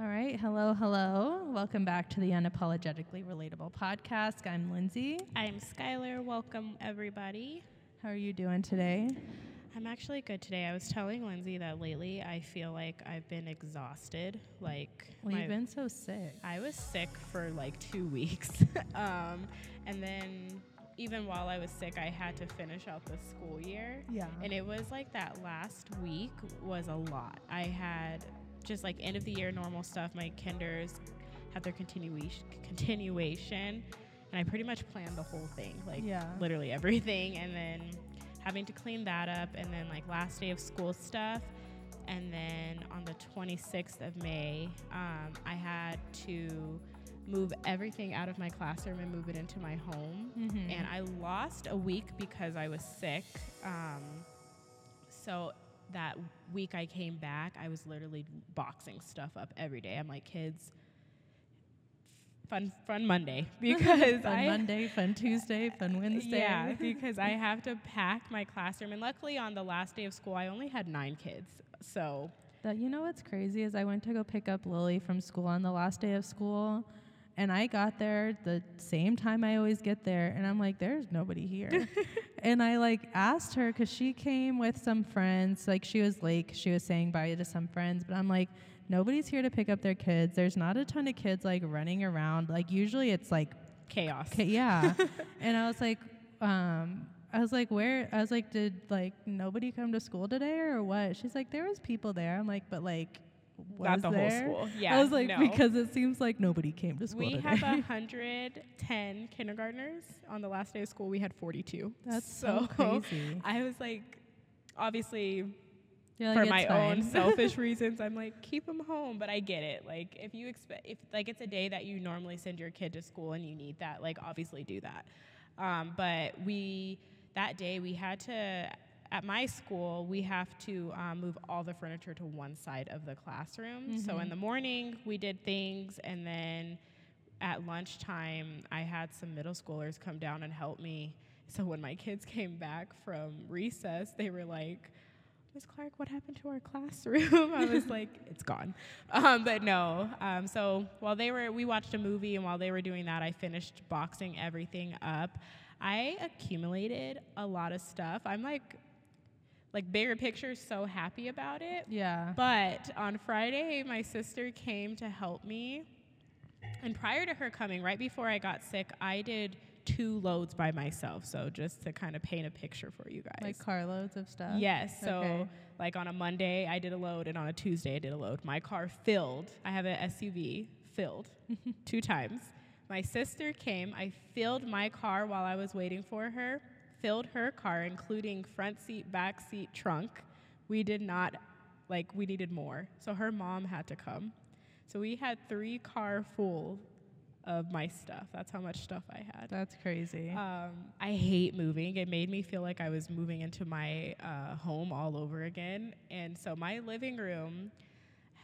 All right. Hello, hello. Welcome back to the Unapologetically Relatable podcast. I'm Lindsay. I'm Skylar. Welcome, everybody. How are you doing today? I'm actually good today. I was telling Lindsay that lately I feel like I've been exhausted. Like, Well, my- you've been so sick. I was sick for like two weeks. um, and then even while I was sick, I had to finish out the school year. Yeah. And it was like that last week was a lot. I had just like end of the year normal stuff. My kinders have their continuation, continuation, and I pretty much planned the whole thing, like Yeah. literally everything, and then having to clean that up, and then like last day of school stuff. And then on the 26th of May, um, I had to move everything out of my classroom and move it into my home Mhm. and I lost a week because I was sick. Um, so that week I came back, I was literally boxing stuff up every day. I'm like, kids, fun, fun Monday because fun I Monday, fun Tuesday, fun Wednesday. yeah, because I have to pack my classroom. And luckily, on the last day of school, I only had nine kids. So That you know what's crazy is I went to go pick up Lily from school on the last day of school, and I got there the same time I always get there, and I'm like, there's nobody here. and I like asked her because she came with some friends, like she was late, she was saying bye to some friends, but I'm like, nobody's here to pick up their kids. There's not a ton of kids like running around. Like usually it's like chaos. Okay, yeah. and I was like, um, I was like, where? I was like, did like nobody come to school today or what? She's like, there was people there. I'm like, but like, Not the whole there? school. Yeah, I was like, no. because it seems like nobody came to school We today. have 110 kindergartners. On the last day of school, we had 42. That's so crazy. I was like, obviously, for my "It's own selfish reasons, I'm like, keep them home. But I get it. Like, if you expect, if like it's a day that you normally send your kid to school and you need that, like, obviously do that. Um, but we, that day, we had to, at my school, we have to um, move all the furniture to one side of the classroom. So Mm-hmm. in the morning, we did things, and then at lunchtime, I had some middle schoolers come down and help me. So when my kids came back from recess, they were like, Miss Clark, what happened to our classroom? I was like, it's gone. Um, but no. Um, so while they were, we watched a movie, and while they were doing that, I finished boxing everything up. I accumulated a lot of stuff. I'm like, like bigger picture, so happy about it. yeah. But on Friday, my sister came to help me. And prior to her coming, right before I got sick, I did two loads by myself. So just to kind of paint a picture for you guys. like carloads of stuff. Yes. So Okay. like on a Monday I did a load and on a Tuesday I did a load. My car filled. I have an SUV filled two times. My sister came. I filled my car while I was waiting for her. Filled her car, including front seat, back seat, trunk. We did not like we needed more. So her mom had to come. So we had three car full of my stuff. That's how much stuff I had. That's crazy. Um, I hate moving. It made me feel like I was moving into my uh, home all over again. And so my living room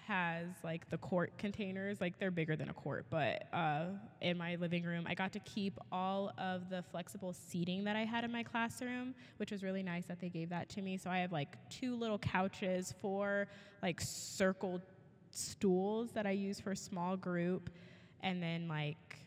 has like the quart containers, like they're bigger than a quart, but uh, in my living room, I got to keep all of the flexible seating that I had in my classroom, which was really nice that they gave that to me. So I have like two little couches, four like circle stools that I use for a small group, and then like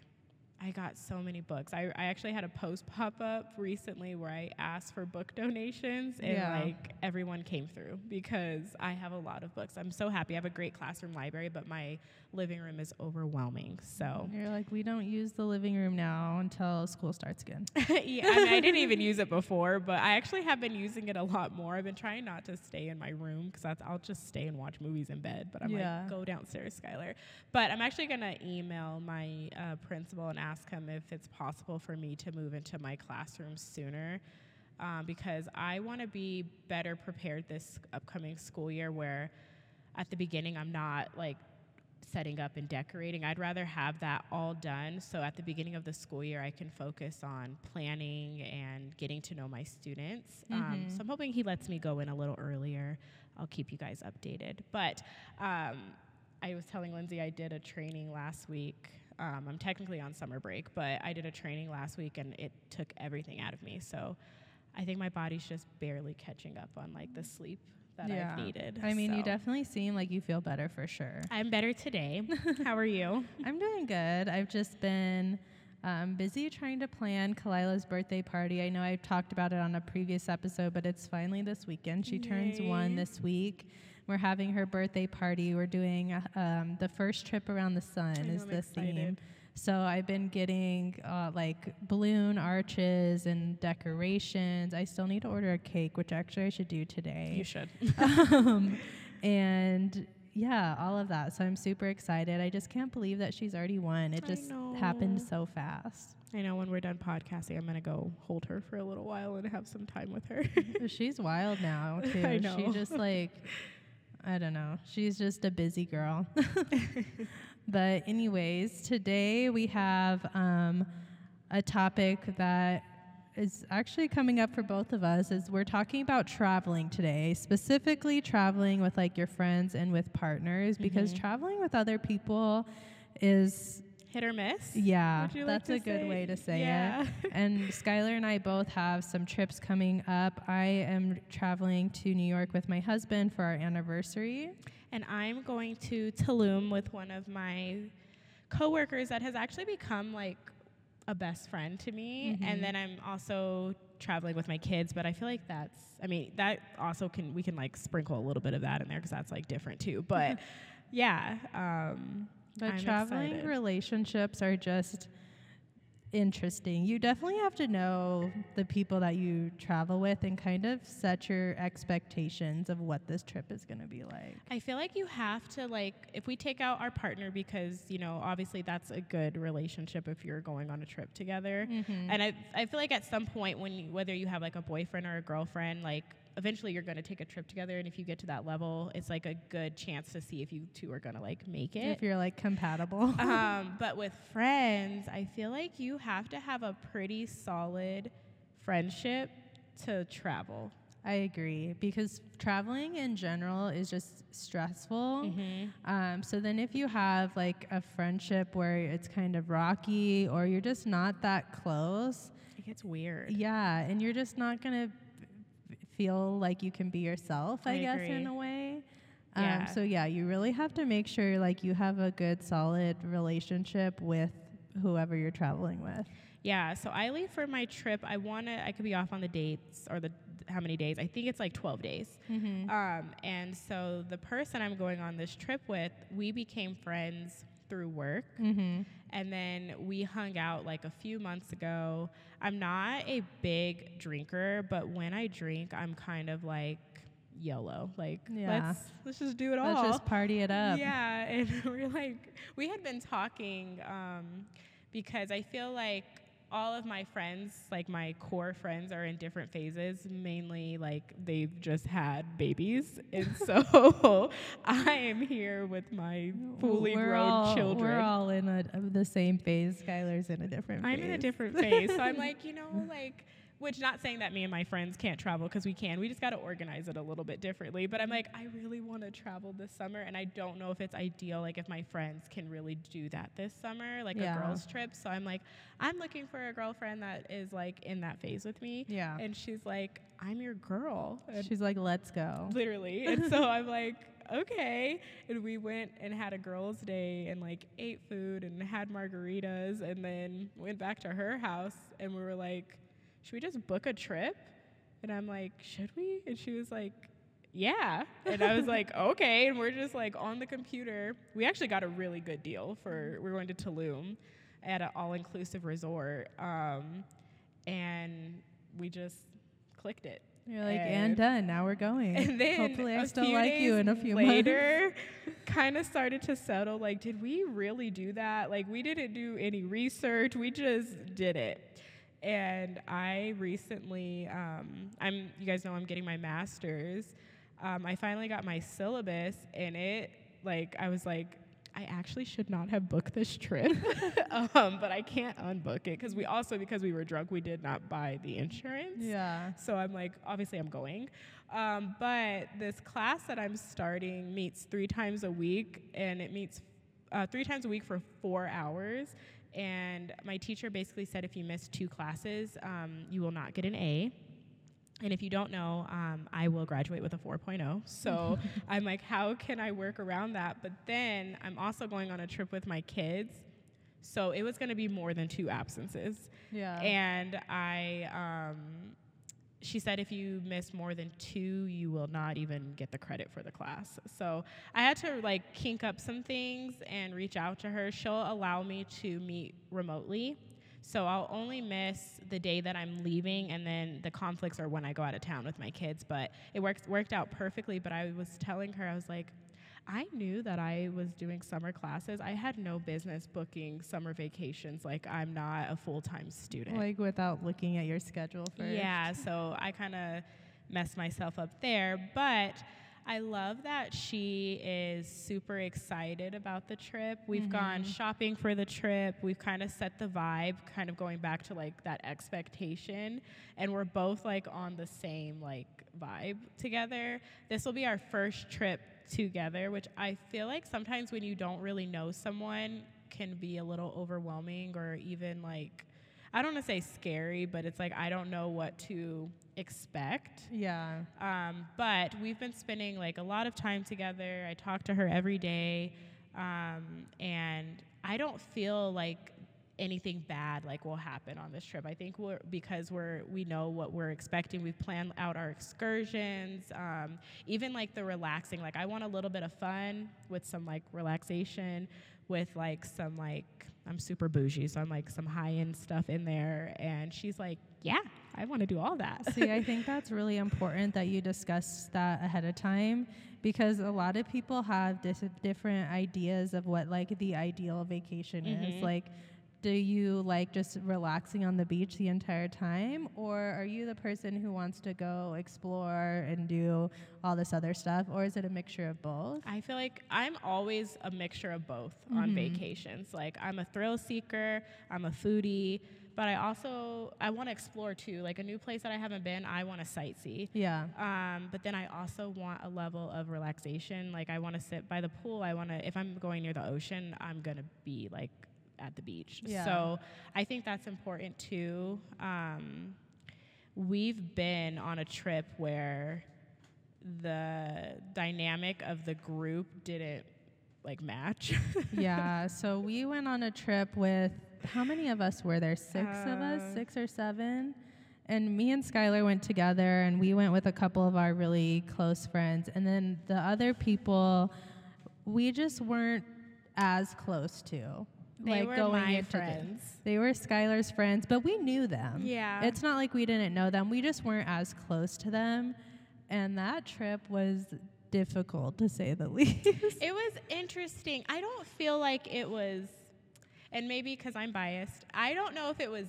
I got so many books. I, I actually had a post pop up recently where I asked for book donations and Yeah. like everyone came through because I have a lot of books. I'm so happy. I have a great classroom library, but my living room is overwhelming. So You're like, we don't use the living room now until school starts again. yeah, I, mean, I didn't even use it before, but I actually have been using it a lot more. I've been trying not to stay in my room because I'll just stay and watch movies in bed. But I'm Yeah. like, go downstairs, Skylar. But I'm actually gonna email my uh, principal and ask him if it's possible for me to move into my classroom sooner. Um, because I want to be better prepared this upcoming school year where at the beginning I'm not like setting up and decorating. I'd rather have that all done so at the beginning of the school year I can focus on planning and getting to know my students. Um, Mhm. so I'm hoping he lets me go in a little earlier. I'll keep you guys updated. But um, I was telling Lindsay I did a training last week. Um, I'm technically on summer break, but I did a training last week and it took everything out of me. So I think my body's just barely catching up on like the sleep that I've needed. I mean, you definitely seem like you feel better for sure. I'm better today. How are you? I'm doing good. I've just been um, busy trying to plan Kalila's birthday party. I know I've talked about it on a previous episode, but it's finally this weekend. She turns one this week. We're having her birthday party. We're doing uh, um, the first trip around the sun know, is I'm the theme. So I've been getting uh, like balloon arches and decorations. I still need to order a cake, which actually I should do today You should. um, and yeah, all of that. So I'm super excited. I just can't believe that she's already one. It just happened so fast. I know when we're done podcasting, I'm gonna go hold her for a little while and have some time with her. she's wild now too. I She just like I don't know. She's just a busy girl. but anyways, today we have um, a topic that is actually coming up for both of us is we're talking about traveling today specifically traveling with like your friends and with partners because Mhm. traveling with other people is Hit or miss? yeah like that's a good say? way to say yeah. it and Skylar and I both have some trips coming up. I am traveling to New York with my husband for our anniversary. and I'm going to Tulum with one of my coworkers that has actually become like a best friend to me. Mhm. And then I'm also traveling with my kids, but I feel like that's I mean, that also can we can like sprinkle a little bit of that in there because that's like different too. But yeah, um But I'm traveling excited. relationships are just interesting. You definitely have to know the people that you travel with and kind of set your expectations of what this trip is going to be like. I feel like you have to like if we take out our partner because you know obviously that's a good relationship if you're going on a trip together. Mm-hmm. And I I feel like at some point when you, whether you have like a boyfriend or a girlfriend, like eventually you're going to take a trip together, and if you get to that level, it's like a good chance to see if you two are going to like make it. if you're like compatible. um, but with friends, I feel like you have to have a pretty solid friendship to travel. I agree because traveling in general is just stressful. Mm-hmm. Um, so then, if you have like a friendship where it's kind of rocky or you're just not that close, It gets weird. yeah, and you're just not gonna feel like you can be yourself, I, I guess, agree. in a way. Um, Yeah. so yeah, you really have to make sure like you have a good, solid relationship with whoever you're traveling with. Yeah, so I leave for my trip. I want to, I could be off on the dates or the how many days. I think it's like 12 days. Mm-hmm. Um, and so the person I'm going on this trip with, we became friends through work. Mm-hmm. And then we hung out like a few months ago. I'm not a big drinker, but when I drink, I'm kind of like YOLO. Like, Yeah. let's, let's just do it Let's all. just party it up. Yeah, and we're like, we had been talking um, because I feel like all of my friends, like my core friends, are in different phases. Mainly, like they've just had babies, and so I am here with my fully We're grown all, children. We're all in a, the same phase. Skylar's in a different I'm phase. in a different phase, so I'm like, you know, like. Which not saying that me and my friends can't travel because we can. We just got to organize it a little bit differently. But I'm like, I really want to travel this summer, and I don't know if it's ideal. Like if my friends can really do that this summer, like Yeah. a girls trip. So I'm like, I'm looking for a girlfriend that is like in that phase with me. Yeah. And she's like, I'm your girl. And She's like, let's go. literally. and so I'm like, okay. And we went and had a girls' day and like ate food and had margaritas and then went back to her house and we were like, should we just book a trip? And I'm like, should we? And she was like, yeah. And I was like, okay. And we're just like on the computer. We actually got a really good deal for, we're going to Tulum at an all inclusive resort. Um, and we just clicked it. You're like, and, And- done. Now we're going. And then Hopefully, I still like you in a few months. later, kind of started to settle. Like, did we really do that? Like, we didn't do any research. We just did it. And I recently, um, I'm. You guys know I'm getting my master's. Um, I finally got my syllabus, and it like I was like. I actually should not have booked this trip, um, but I can't unbook it because we also because we were drunk we did not buy the insurance. Yeah. So I'm like, obviously I'm going. Um, but this class that I'm starting meets three times a week, and it meets uh, three times a week for four hours. And my teacher basically said if you miss two classes, um, you will not get an A. And if you don't know, um, I will graduate with a 4.0. So I'm like, how can I work around that? But then I'm also going on a trip with my kids. So it was going to be more than two absences. Yeah. And I, um, she said if you miss more than two, you will not even get the credit for the class. So I had to like kink up some things and reach out to her. She'll allow me to meet remotely. So I'll only miss the day that I'm leaving, and then the conflicts are when I go out of town with my kids. But it worked worked out perfectly. But I was telling her, I was like, I knew that I was doing summer classes. I had no business booking summer vacations. Like I'm not a full time student. like without looking at your schedule first. Yeah, so I kind of messed myself up there, but I love that she is super excited about the trip. We've mm-hmm. gone shopping for the trip. We've kind of set the vibe, kind of going back to like that expectation, and we're both like on the same like vibe together. This will be our first trip together, which I feel like sometimes when you don't really know someone can be a little overwhelming or even like I don't want to say scary, but it's like I don't know what to expect. Yeah. Um, but we've been spending like a lot of time together. I talk to her every day, um, and I don't feel like anything bad like will happen on this trip. I think we're because we're we know what we're expecting. We've planned out our excursions, um, even like the relaxing. Like I want a little bit of fun with some like relaxation, with like some like I'm super bougie, so I'm like some high end stuff in there. And she's like, yeah, I want to do all that. See, I think that's really important that you discuss that ahead of time because a lot of people have dis- different ideas of what like the ideal vacation Mhm. is. Like, do you like just relaxing on the beach the entire time, or are you the person who wants to go explore and do all this other stuff, or is it a mixture of both? I feel like I'm always a mixture of both on Mhm. vacations. Like I'm a thrill seeker, I'm a foodie, but I also I want to explore too. Like a new place that I haven't been, I want to sightsee. Yeah. Um, but then I also want a level of relaxation. Like I want to sit by the pool. I want to if I'm going near the ocean, I'm gonna be like at the beach. Yeah. So I think that's important too. Um, we've been on a trip where the dynamic of the group didn't like match. yeah. So we went on a trip with how many of us were there? Six of us, Uh, six or seven. And me and Skylar went together, and we went with a couple of our really close friends. And then the other people, we just weren't as close to. They like were going my into the- friends. they were Skylar's friends, but we knew them. Yeah. It's not like we didn't know them. We just weren't as close to them. And that trip was difficult to say the least. It was interesting. I don't feel like it was, and maybe because I'm biased, I don't know if it was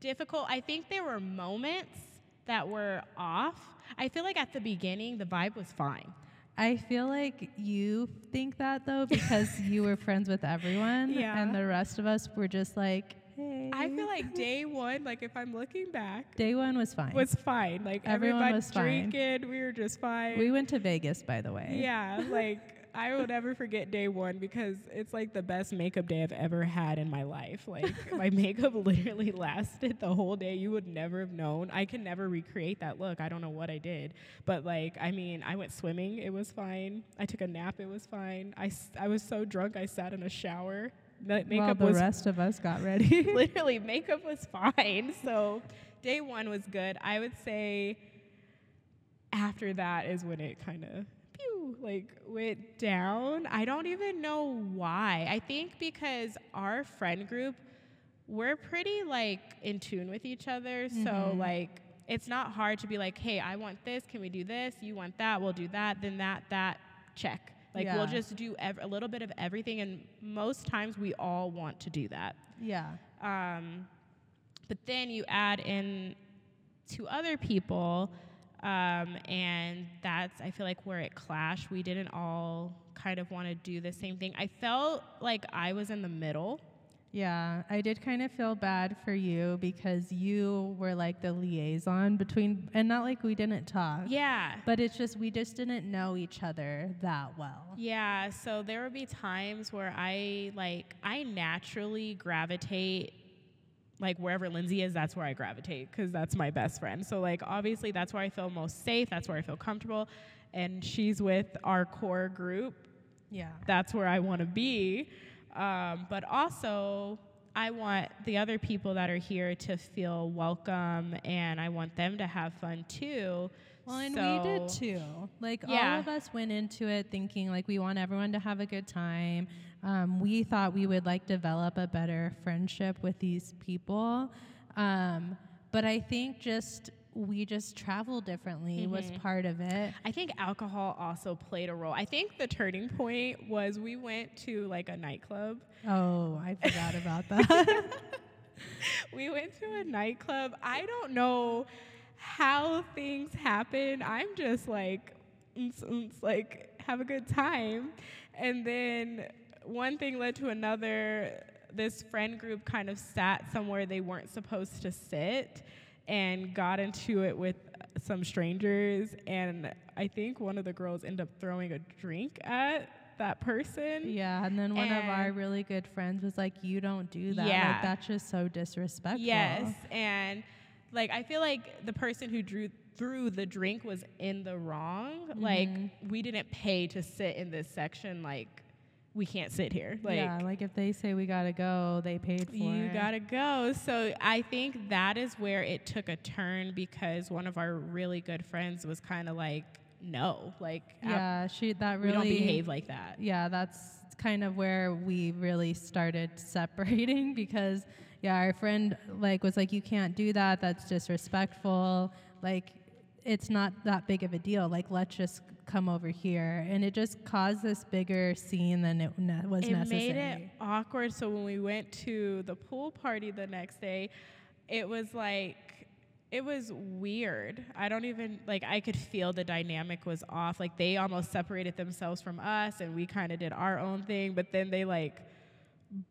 difficult. I think there were moments that were off. I feel like at the beginning, the vibe was fine. I feel like you think that though because you were friends with everyone, Yeah. and the rest of us were just like, hey. I feel like day one, like if I'm looking back, day one was fine. was fine. Like Everyone everybody was fine. drinking, we were just fine. we went to Vegas, by the way. Yeah, like I will never forget day one because it's like the best makeup day I've ever had in my life. Like my makeup literally lasted the whole day. You would never have known. I can never recreate that look. I don't know what I did, but like I mean, I went swimming. It was fine. I took a nap. It was fine. I I was so drunk. I sat in a shower. While makeup the was rest of us got ready. literally makeup was fine. So day one was good. I would say after that is when it kind of like went down. I don't even know why. I think because our friend group we're pretty like in tune with each other. So Mhm. like it's not hard to be like, "Hey, I want this. Can we do this? You want that? We'll do that." Then that that check. Like Yeah. we'll just do ev- a little bit of everything and most times we all want to do that. yeah. Um, but then you add in two other people, um, and that's I feel like where it clashed. We didn't all kind of want to do the same thing. I felt like I was in the middle. Yeah, I did kind of feel bad for you because you were like the liaison between, and not like we didn't talk. Yeah. But it's just, we just didn't know each other that well. Yeah, so there would be times where I like I naturally gravitate like wherever Lindsay is, that's where I gravitate because that's my best friend. So like obviously that's where I feel most safe. That's where I feel comfortable, and she's with our core group. Yeah. That's where I want to be. Um, but also, I want the other people that are here to feel welcome, and I want them to have fun too. Well, and we did too. Like Yeah. all of us went into it thinking like we want everyone to have a good time. Um, we thought we would like develop a better friendship with these people, um, but I think just we just travel differently was Mhm. part of it. I think alcohol also played a role. I think the turning point was we went to like a nightclub. Oh, I forgot about that. we went to a nightclub. I don't know how things happen. I'm just like, "Mm, mm, like have a good time. And then one thing led to another. This friend group kind of sat somewhere they weren't supposed to sit and got into it with some strangers. And I think one of the girls ended up throwing a drink at that person. yeah, and then one of our really good friends was like, "You don't do that. Yeah. Like that's just so disrespectful." Yes, and like I feel like the person who drew threw the drink was in the wrong. Like Mhm. we didn't pay to sit in this section. Like we can't sit here. Like yeah, like if they say we gotta go, they paid for you it. You gotta go. So I think that is where it took a turn because one of our really good friends was kind of like, no, like Yeah, she that we really don't behave like that. Yeah, that's kind of where we really started separating because yeah, our friend like was like you can't do that. That's disrespectful. Like it's not that big of a deal. Like let's just come over here. And it just caused this bigger scene than it ne- was it necessary. made it awkward. So when we went to the pool party the next day, it was like it was weird. I don't even like I could feel the dynamic was off. Like they almost separated themselves from us and we kind of did our own thing, but then they like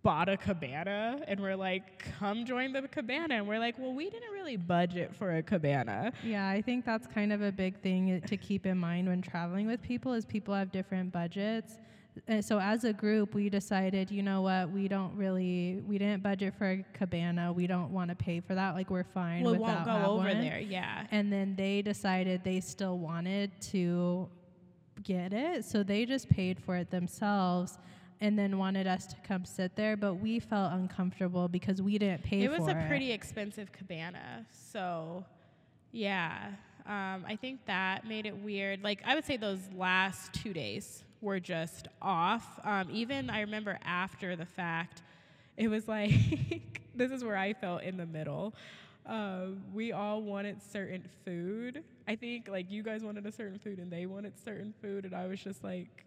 bought a cabana and we're like, come join the cabana. And we're like, well, we didn't really budget for a cabana. Yeah, I think that's kind of a big thing to keep in mind when traveling with people is people have different budgets. And so as a group, we decided, you know what, we don't really, we didn't budget for a cabana. We don't want to pay for that. Like we're fine we won't go over one. there. Yeah. And then they decided they still wanted to get it, so they just paid for it themselves. And then wanted us to come sit there, but we felt uncomfortable because we didn't pay it was it. a pretty expensive cabana so yeah um, i think that made it weird. Like i would say those last two days were just off. Um, even i remember after the fact it was like this is where i felt in the middle. Um, we all wanted certain food. I think like you guys wanted a certain food and they wanted certain food and i was just like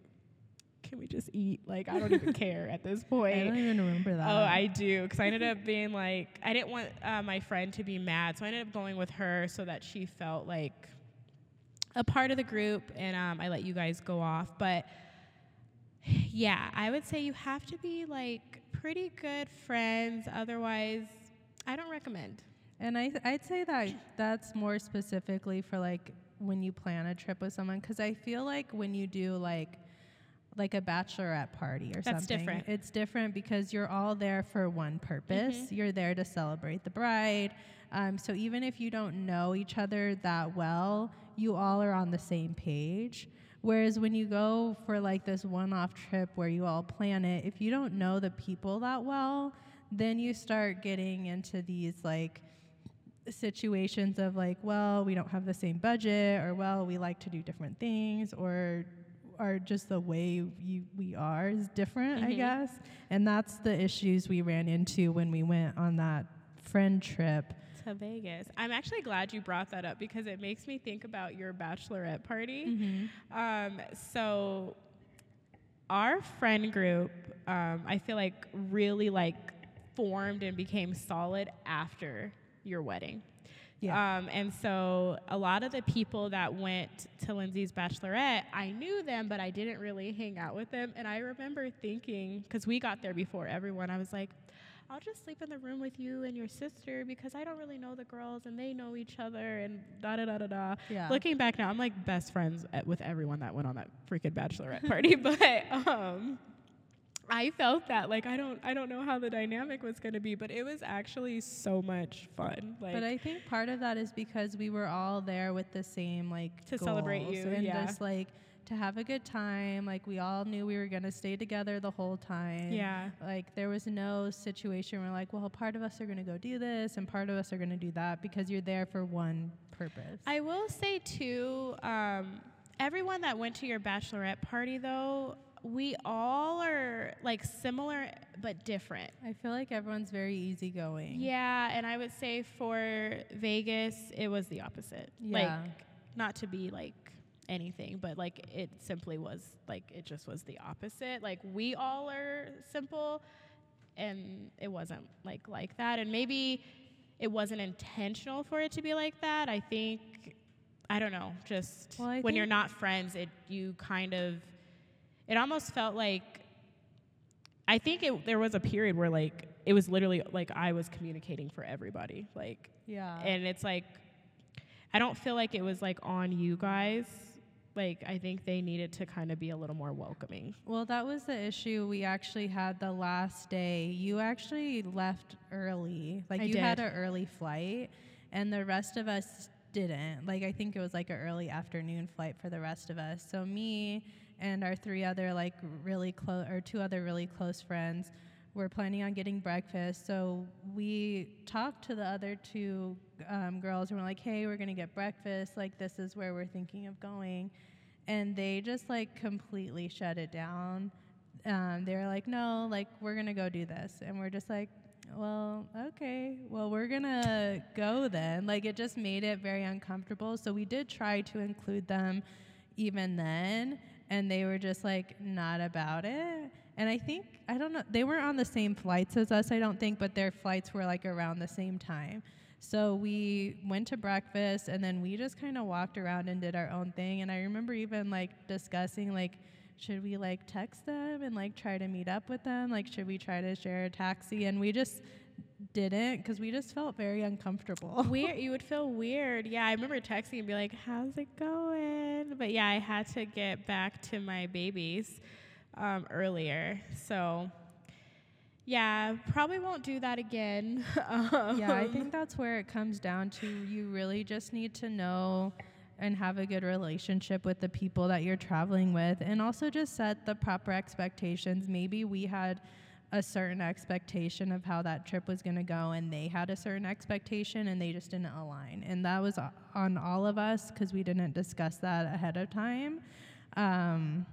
can we just eat like i don't even care at this point I don't even remember that. Oh, I do. Because I ended up being like, I didn't want uh, my friend to be mad. So I ended up going with her so that she felt like a part of the group. And um, I let you guys go off. But yeah, I would say you have to be like pretty good friends. Otherwise, I don't recommend. And I, I'd say that that's more specifically for like when you plan a trip with someone, because I feel like when you do like like a bachelorette party or That's something, different. it's different because you're all there for one purpose. Mhm. You're there to celebrate the bride. Um, so even if you don't know each other that well, you all are on the same page. Whereas when you go for like this one-off trip where you all plan it, if you don't know the people that well, then you start getting into these like situations of like, well, we don't have the same budget, or well, we like to do different things, or or just the way you, we are is different, I Mhm. guess. And that's the issues we ran into when we went on that friend trip. To Vegas. I'm actually glad you brought that up because it makes me think about your bachelorette party. Mm-hmm. Um, so our friend group, um, I feel like really like formed and became solid after your wedding. Yeah. Um, and so a lot of the people that went to Lindsay's bachelorette, I knew them, but I didn't really hang out with them. And I remember thinking, because we got there before everyone, I was like, I'll just sleep in the room with you and your sister because I don't really know the girls and they know each other and da da da da da. yeah. Looking back now, I'm like best friends with everyone that went on that freaking bachelorette party. but um, I felt that like I don't I don't know how the dynamic was going to be, but it was actually so much fun. Like but I think part of that is because we were all there with the same like To celebrate you, and yeah. just like to have a good time. Like we all knew we were gonna stay together the whole time. yeah. Like there was no situation where like, well, part of us are gonna go do this and part of us are gonna do that because you're there for one purpose. I will say too, um, everyone that went to your bachelorette party though, we all are like similar but different. I feel like everyone's very easygoing. Yeah, and I would say for Vegas, it was the opposite. Yeah. Like, not to be like anything, but like it simply was like it just was the opposite. Like we all are simple, and it wasn't like like that. And maybe it wasn't intentional for it to be like that. I think I don't know. Just Well, when you're not friends, it you kind of it almost felt like I think it, there was a period where like it was literally like I was communicating for everybody, like, Yeah. and it's like I don't feel like it was like on you guys. Like I think they needed to kind of be a little more welcoming. Well, that was the issue we actually had the last day. You actually left early. Like I you had an early flight and the rest of us didn't. Like I think it was like an early afternoon flight for the rest of us. So me and our three other like really close or two other really close friends were planning on getting breakfast. So we talked to the other two um, girls and we're like, "Hey, we're gonna get breakfast. Like this is where we're thinking of going." and they just like completely shut it down. Um, they were like, no, like we're gonna go do this, and we're just like, well, okay, well we're gonna go then. Like it just made it very uncomfortable. So we did try to include them, even then, and they were just like not about it. And I think I don't know, they weren't on the same flights as us, I don't think, but their flights were like around the same time. So we went to breakfast and then we just kind of walked around and did our own thing. And I remember even like discussing like, should we like text them and like try to meet up with them? Like, should we try to share a taxi? And we just didn't because we just felt very uncomfortable. weird. You would feel weird. Yeah, I remember texting and be like, "How's it going?" But yeah, I had to get back to my babies um, earlier, so yeah, probably won't do that again. yeah, I Um, think that's where it comes down to. You really just need to know and have a good relationship with the people that you're traveling with, and also just set the proper expectations. Maybe we had a certain expectation of how that trip was going to go, and they had a certain expectation, and they just didn't align. And that was on all of us because we didn't discuss that ahead of time. Um,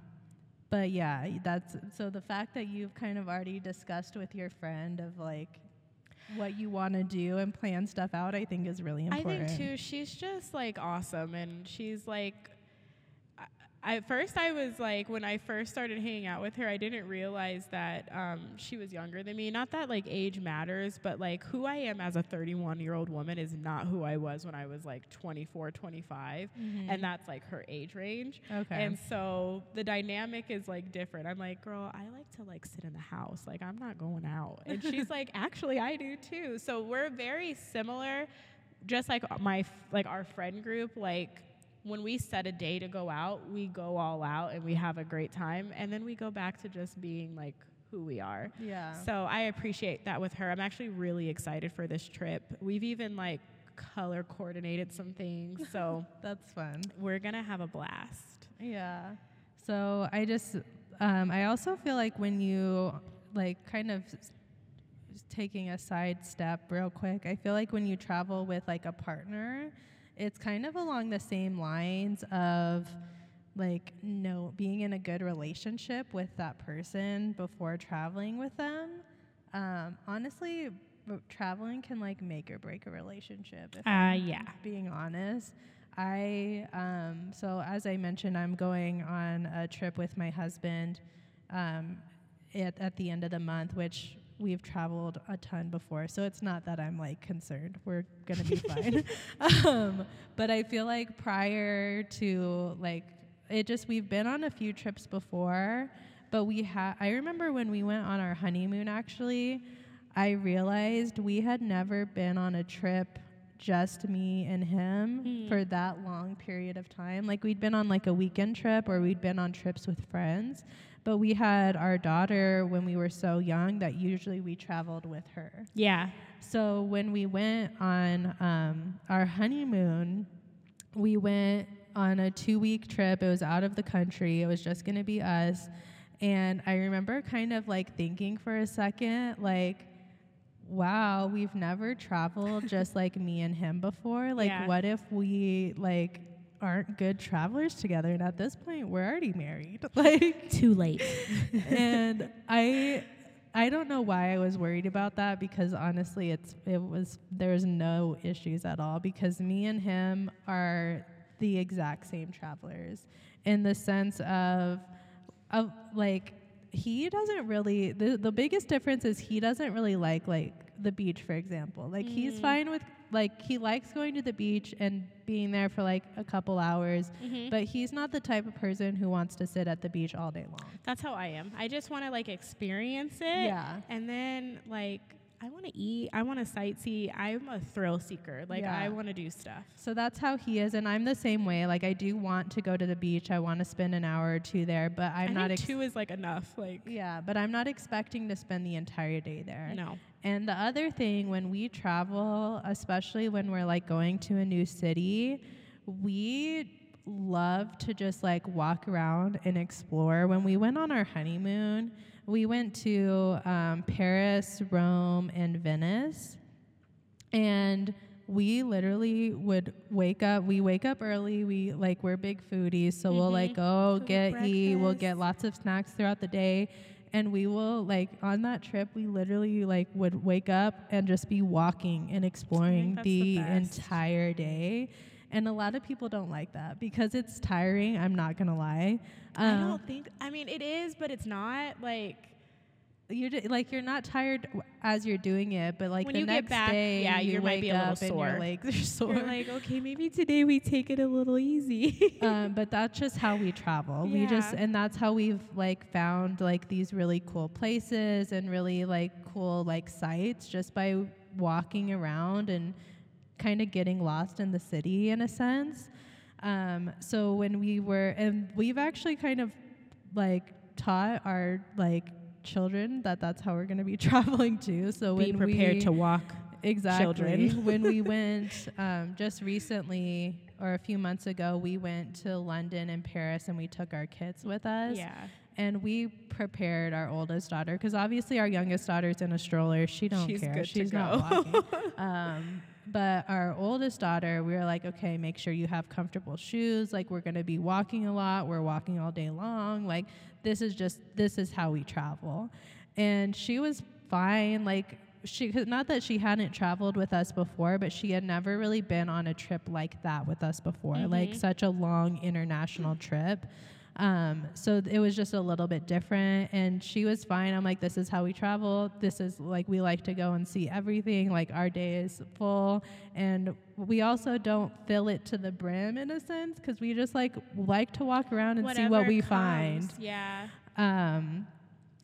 but yeah, that's so the fact that you've kind of already discussed with your friend of like what you want to do and plan stuff out, I think is really important. I think too. She's just like awesome, and she's like. At first, I was like, when I first started hanging out with her, I didn't realize that um, she was younger than me. Not that like age matters, but like who I am as a 31 year old woman is not who I was when I was like 24, 25. And that's like her age range. Okay. And so the dynamic is like different. I'm like, girl, I like to like sit in the house. Like I'm not going out. And she's like, actually, I do too. So we're very similar. Just like my like our friend group, like when we set a day to go out, we go all out and we have a great time, and then we go back to just being like who we are. yeah. So I appreciate that with her. I'm actually really excited for this trip. We've even like color coordinated some things. So that's fun. we're gonna have a blast. Yeah. So I just, um, I also feel like when you like kind of taking a side step real quick, I feel like when you travel with like a partner, it's kind of along the same lines of like no being in a good relationship with that person before traveling with them. Um, honestly, traveling can like make or break a relationship. If Uh, I'm yeah. being honest. I um, so as I mentioned, I'm going on a trip with my husband um, at at the end of the month, which we've traveled a ton before. So it's not that I'm like concerned. We're gonna be fine. um, but I feel like prior to like it, just we've been on a few trips before. But we had. I remember when we went on our honeymoon. Actually, I realized we had never been on a trip just me and him Mm. for that long period of time. Like we'd been on like a weekend trip or we'd been on trips with friends, But we had our daughter when we were so young that usually we traveled with her. Yeah. So when we went on um, our honeymoon, we went on a two week trip. It was out of the country, it was just going to be us. And I remember kind of like thinking for a second, like, wow, we've never traveled just like me and him before. Like, Yeah. what if we like aren't good travelers together? And at this point, we're already married. Like, Too late. and I I don't know why I was worried about that because honestly it's it was there's no issues at all because me and him are the exact same travelers in the sense of of like he doesn't really the, the biggest difference is he doesn't really like like the beach for example like he's Mm. fine with like he likes going to the beach and being there for like a couple hours Mhm. but he's not the type of person who wants to sit at the beach all day long That's how I am. I just want to like experience it. Yeah. And then like I want to eat. I want to sightsee. I'm a thrill seeker. Like Yeah. I want to do stuff. So that's how he is, and I'm the same way. Like I do want to go to the beach. I want to spend an hour or two there, but I'm I not. think Ex- two is like enough. Like yeah, but I'm not expecting to spend the entire day there. no. And the other thing, when we travel, especially when we're like going to a new city, we love to just like walk around and explore. When we went on our honeymoon, we went to um, Paris, Rome, and Venice. And we literally would wake up. We wake up early. We like we're big foodies, so we'll like Mhm. go Go get get eat. We'll get lots of snacks throughout the day, and we will like on that trip. We literally like would wake up and just be walking and exploring the the, entire day. And a lot of people don't like that because it's tiring. I'm not gonna lie. I Um, don't think. I mean, it is, but it's not. Like you're ju- like you're not tired as you're doing it, but like When the you get next back, day, yeah, you you might be a little sore. your legs are sore. you're like, okay, maybe today we take it a little easy. um, but that's just how we travel. We just and that's how we've like found like these really cool places and really like cool like sites just by walking around and kind of getting lost in the city in a sense. Um, so when we were and we've actually kind of like taught our like children that that's how we're going to be traveling too. So we Be prepared we, to walk. Exactly. children. when we went um, just recently or a few months ago, we went to London and Paris and we took our kids with us. Yeah. And we prepared our oldest daughter because obviously our youngest daughter's in a stroller. She don't She's care. good to She's go. not walking. um, but our oldest daughter, we were like, okay, make sure you have comfortable shoes. Like we're gonna be walking a lot. We're walking all day long. Like this is just this is how we travel. And she was fine. Like she not that she hadn't traveled with us before, but she had never really been on a trip like that with us before. Like Mhm. such a long international trip. Um, so it was just a little bit different, and she was fine. I'm like, this is how we travel. This is like we like to go and see everything. Like our day is full, and we also don't fill it to the brim in a sense because we just like like to walk around and see what we comes, find. Yeah. Um,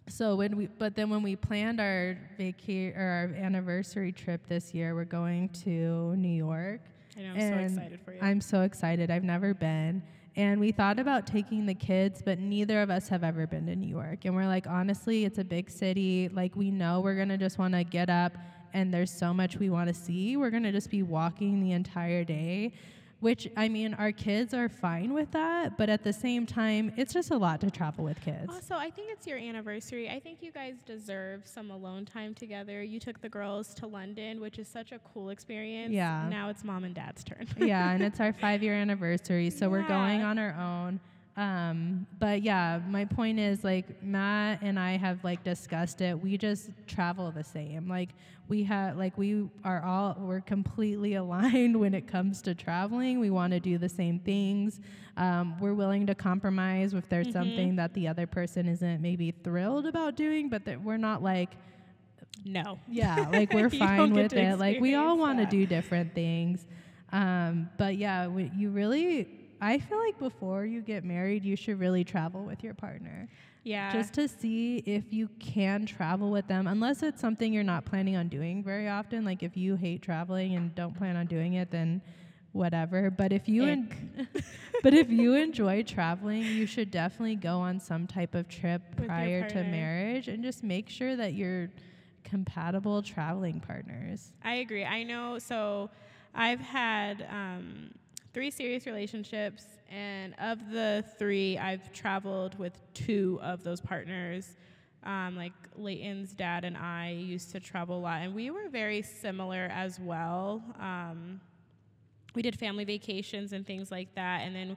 so when we, but then when we planned our vaca- or our anniversary trip this year, we're going to New York. I know. I'm so excited for you. I'm so excited. I've never been. And we thought about taking the kids, but neither of us have ever been to New York. And we're like, honestly, it's a big city. Like, we know we're going to just want to get up and there's so much we want to see. We're going to just be walking the entire day, which, I mean, our kids are fine with that. But at the same time, it's just a lot to travel with kids. Also, I think it's your anniversary. I think you guys deserve some alone time together. You took the girls to London, which is such a cool experience. Yeah. Now it's mom and dad's turn. yeah, and it's our five year anniversary, so we're going on our own. Um, but yeah, my point is like Matt and I have like discussed it. We just travel the same. Like we have like we are all we're completely aligned when it comes to traveling. We want to do the same things. Um, we're willing to compromise if there's Mhm. something that the other person isn't maybe thrilled about doing, but that we're not like no. yeah, like we're fine with it. Like we all want to do different things. Um, but yeah, we, you really, I feel like before you get married, you should really travel with your partner Yeah. just to see if you can travel with them, unless it's something you're not planning on doing very often. Like if you hate traveling and don't plan on doing it, then whatever. But if you en- but if you enjoy traveling, you should definitely go on some type of trip With prior to marriage and just make sure that you're compatible traveling partners. I agree. I know. So I've had um, three serious relationships, and of the three, I've traveled with two of those partners. Um, like Leighton's dad and I used to travel a lot, and we were very similar as well. Um, we did family vacations and things like that, and then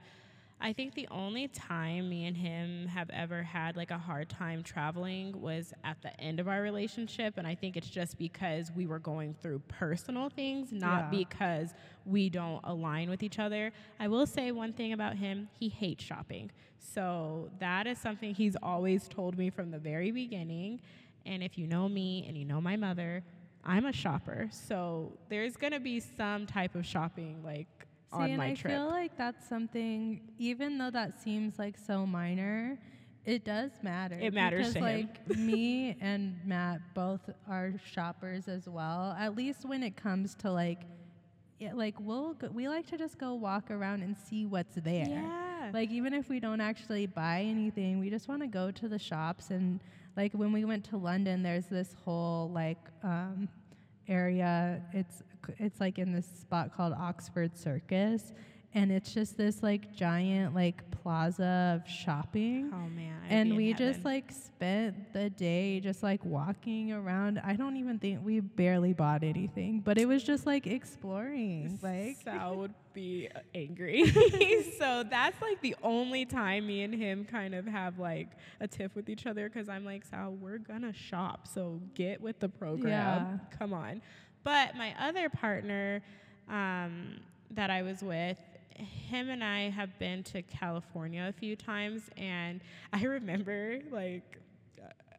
I think the only time me and him have ever had like a hard time traveling was at the end of our relationship. And I think it's just because we were going through personal things, not Yeah. because we don't align with each other. I will say one thing about him he hates shopping. So that is something he's always told me from the very beginning. And if you know me and you know my mother, I'm a shopper. So there's going to be some type of shopping like See, on and my I trip. feel like that's something, even though that seems like so minor, it does matter. It matters because, like me and Matt both are shoppers as well. At least when it comes to like, yeah, like we'll go, we like to just go walk around and see what's there. Yeah. Like even if we don't actually buy anything, we just want to go to the shops and like when we went to London, there's this whole like um, area. It's it's like in this spot called Oxford Circus, and it's just this like giant like plaza of shopping. Oh man. I'd And we just like spent the day just like walking around. I don't even think we barely bought anything, but it was just like exploring. Like Sal would be uh, angry. so that's like the only time me and him kind of have like a tiff with each other because I'm like, Sal, we're gonna shop, so get with the program. Yeah. Come on. But my other partner um, that I was with, him and I have been to California a few times, and I remember like.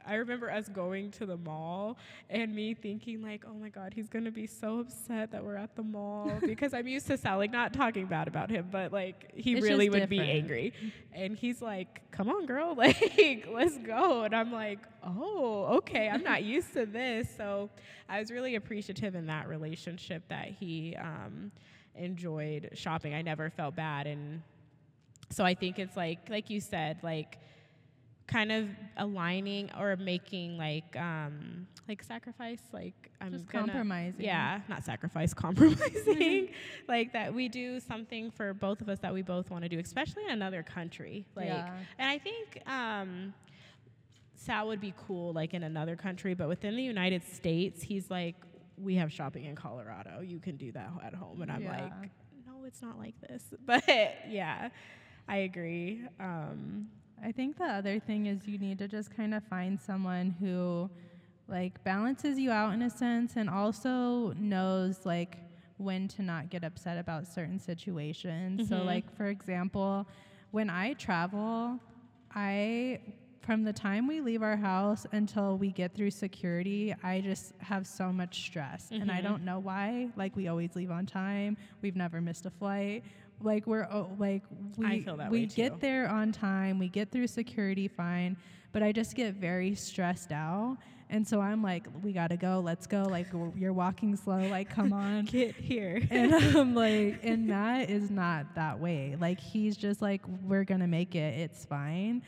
I remember us going to the mall and me thinking like, oh my god, he's gonna be so upset that we're at the mall because I'm used to Sal like not talking bad about him, but like he It's really would be angry. And he's like, come on, girl, like let's go. And I'm like, oh, okay, I'm not used to this. So I was really appreciative in that relationship that he um, enjoyed shopping. I never felt bad, and so I think it's like like you said, like kind of aligning or making like um like sacrifice like i'm Just gonna compromising. yeah not sacrifice compromising like that we do something for both of us that we both want to do especially in another country like Yeah. and i think um sal would be cool like in another country but within the united states he's like we have shopping in colorado you can do that at home and i'm Yeah. like no it's not like this but yeah i agree um I think the other thing is you need to just kind of find someone who like balances you out in a sense and also knows like when to not get upset about certain situations. So Mhm. like for example, when I travel, I from the time we leave our house until we get through security, I just have so much stress. And I Mhm. don't know why. Like we always leave on time. We've never missed a flight. Like we're oh, like we I feel that we get there on time, we get through security fine, but I just get very stressed out. And so I'm like, we gotta go, let's go. Like you're walking slow, like come on. get here and I'm like, and Matt is not that way. Like he's just like, we're gonna make it, it's fine.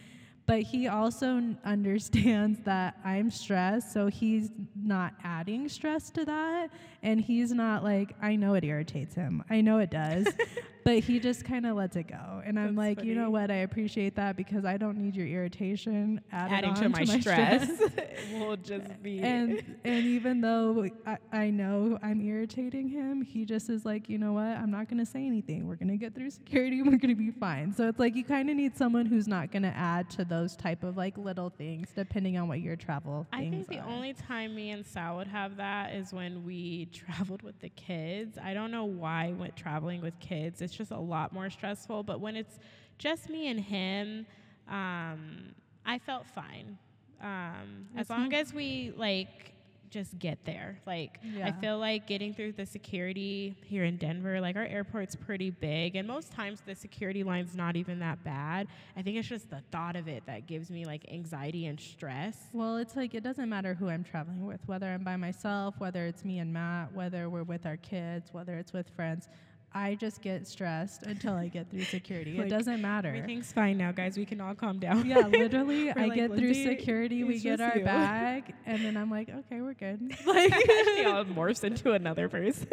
But he also understands that I'm stressed, so he's not adding stress to that. And he's not like, I know it irritates him. I know it does. but he just kind of lets it go. And I'm That's like, you know what? I appreciate that because I don't need your irritation added adding on to my, stress, stress. will just be and and even though I, I know I'm irritating him, he just is like, you know what? I'm not gonna say anything. We're gonna get through security. We're gonna be fine. So it's like you kind of need someone who's not gonna add to those type of like little things, depending on what your travel I think the are. only time me and Sal would have that is when we traveled with the kids. I don't know why when traveling with kids, it's just a lot more stressful. But when it's just me and him, um, I felt fine. Um, as long as we like just get there. Like I feel like getting through the security here in Denver, like our airport's pretty big and most times the security line's not even that bad. I think it's just the thought of it that gives me like anxiety and stress. Well, it's like it doesn't matter who I'm traveling with, whether I'm by myself, whether it's me and Matt, whether we're with our kids, whether it's with friends. I just get stressed until I get through security. Like, it doesn't matter. Everything's fine now, guys. We can all calm down. Yeah, literally, I like, get through security. We get our you." bag, and then I'm like, okay, we're good. Like, she all morphs into another person.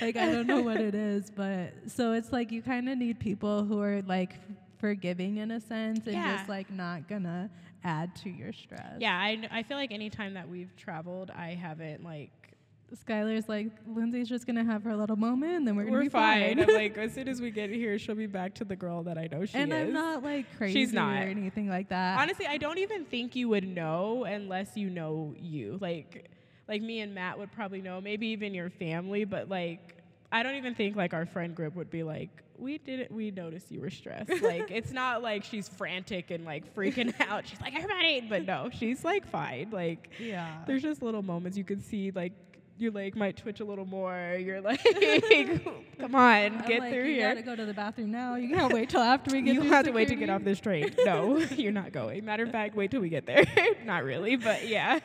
like I don't know what it is, but so it's like you kind of need people who are like forgiving in a sense and Yeah. just like not gonna add to your stress. yeah, I, I feel like anytime that we've traveled, I haven't like Skylar's like Lindsay's just gonna have her little moment, and then we're gonna we're be fine. fine. I'm like as soon as we get here, she'll be back to the girl that I know she and is. I'm not like crazy She's not. or anything like that. Honestly, I don't even think you would know unless you know you. Like like me and Matt would probably know, maybe even your family, but like I don't even think like our friend group would be like, we didn't we noticed you were stressed. like it's not like she's frantic and like freaking out. She's like, everybody but no, she's like fine. Like yeah. there's just little moments you can see like your leg might twitch a little more. You're like, come on, I'm get like, through you here. gotta go to the bathroom now. You can't wait till after we get You have to wait to get off this train. No, you're not going. Matter of fact, wait till we get there. not really, but yeah.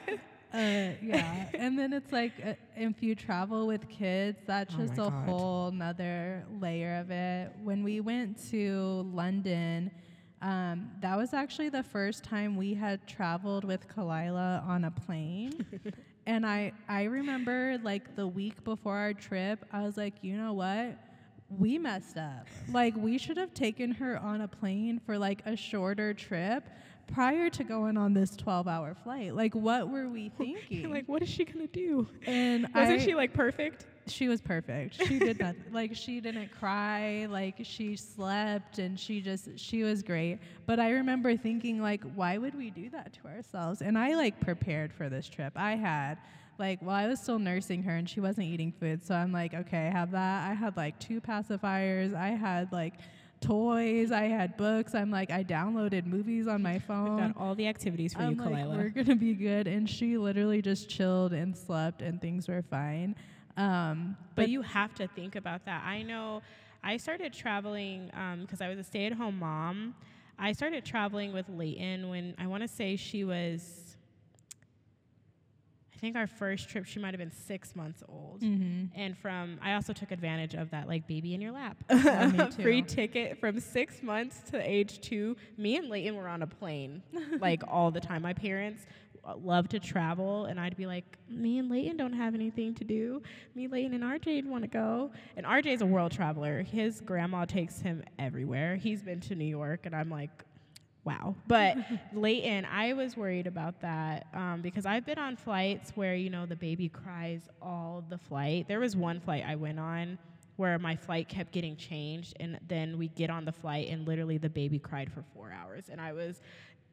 Uh, yeah, and then it's like uh, if you travel with kids, that's Oh just a God. whole nother layer of it. When we went to London, um, that was actually the first time we had traveled with Kalila on a plane. And I I remember like the week before our trip, I was like, you know what? We messed up. Like we should have taken her on a plane for like a shorter trip prior to going on this 12-hour flight. Like what were we thinking? like, what is she gonna do? and Wasn't I- she like perfect? She was perfect. She did not like she didn't cry, like she slept and she just she was great. But I remember thinking like why would we do that to ourselves? And I like prepared for this trip. I had like well I was still nursing her and she wasn't eating food. So I'm like okay, I have that. I had like two pacifiers. I had like toys, I had books. I'm like I downloaded movies on my phone. We've got all the activities for I'm you, like, Kalila. we're gonna be good, and she literally just chilled and slept, and things were fine. Um, But you have to think about that. I know I started traveling because I was a stay at home mom. I started traveling with Leighton when I want to say she was, I think our first trip, she might have been six months old. mhm. And from, I also took advantage of that, like baby in your lap. Yeah. Free ticket from six months to age two. Me and Leighton were on a plane like all the time. My parents love to travel, and I'd be like, me and Leighton don't have anything to do. Me, Leighton, and RJ want to go. And RJ's a world traveler. His grandma takes him everywhere. He's been to New York, and I'm like, wow. But Leighton, I was worried about that um, because I've been on flights where, you know, the baby cries all the flight. There was one flight I went on where my flight kept getting changed, and then we get on the flight, and literally the baby cried for four hours. And I was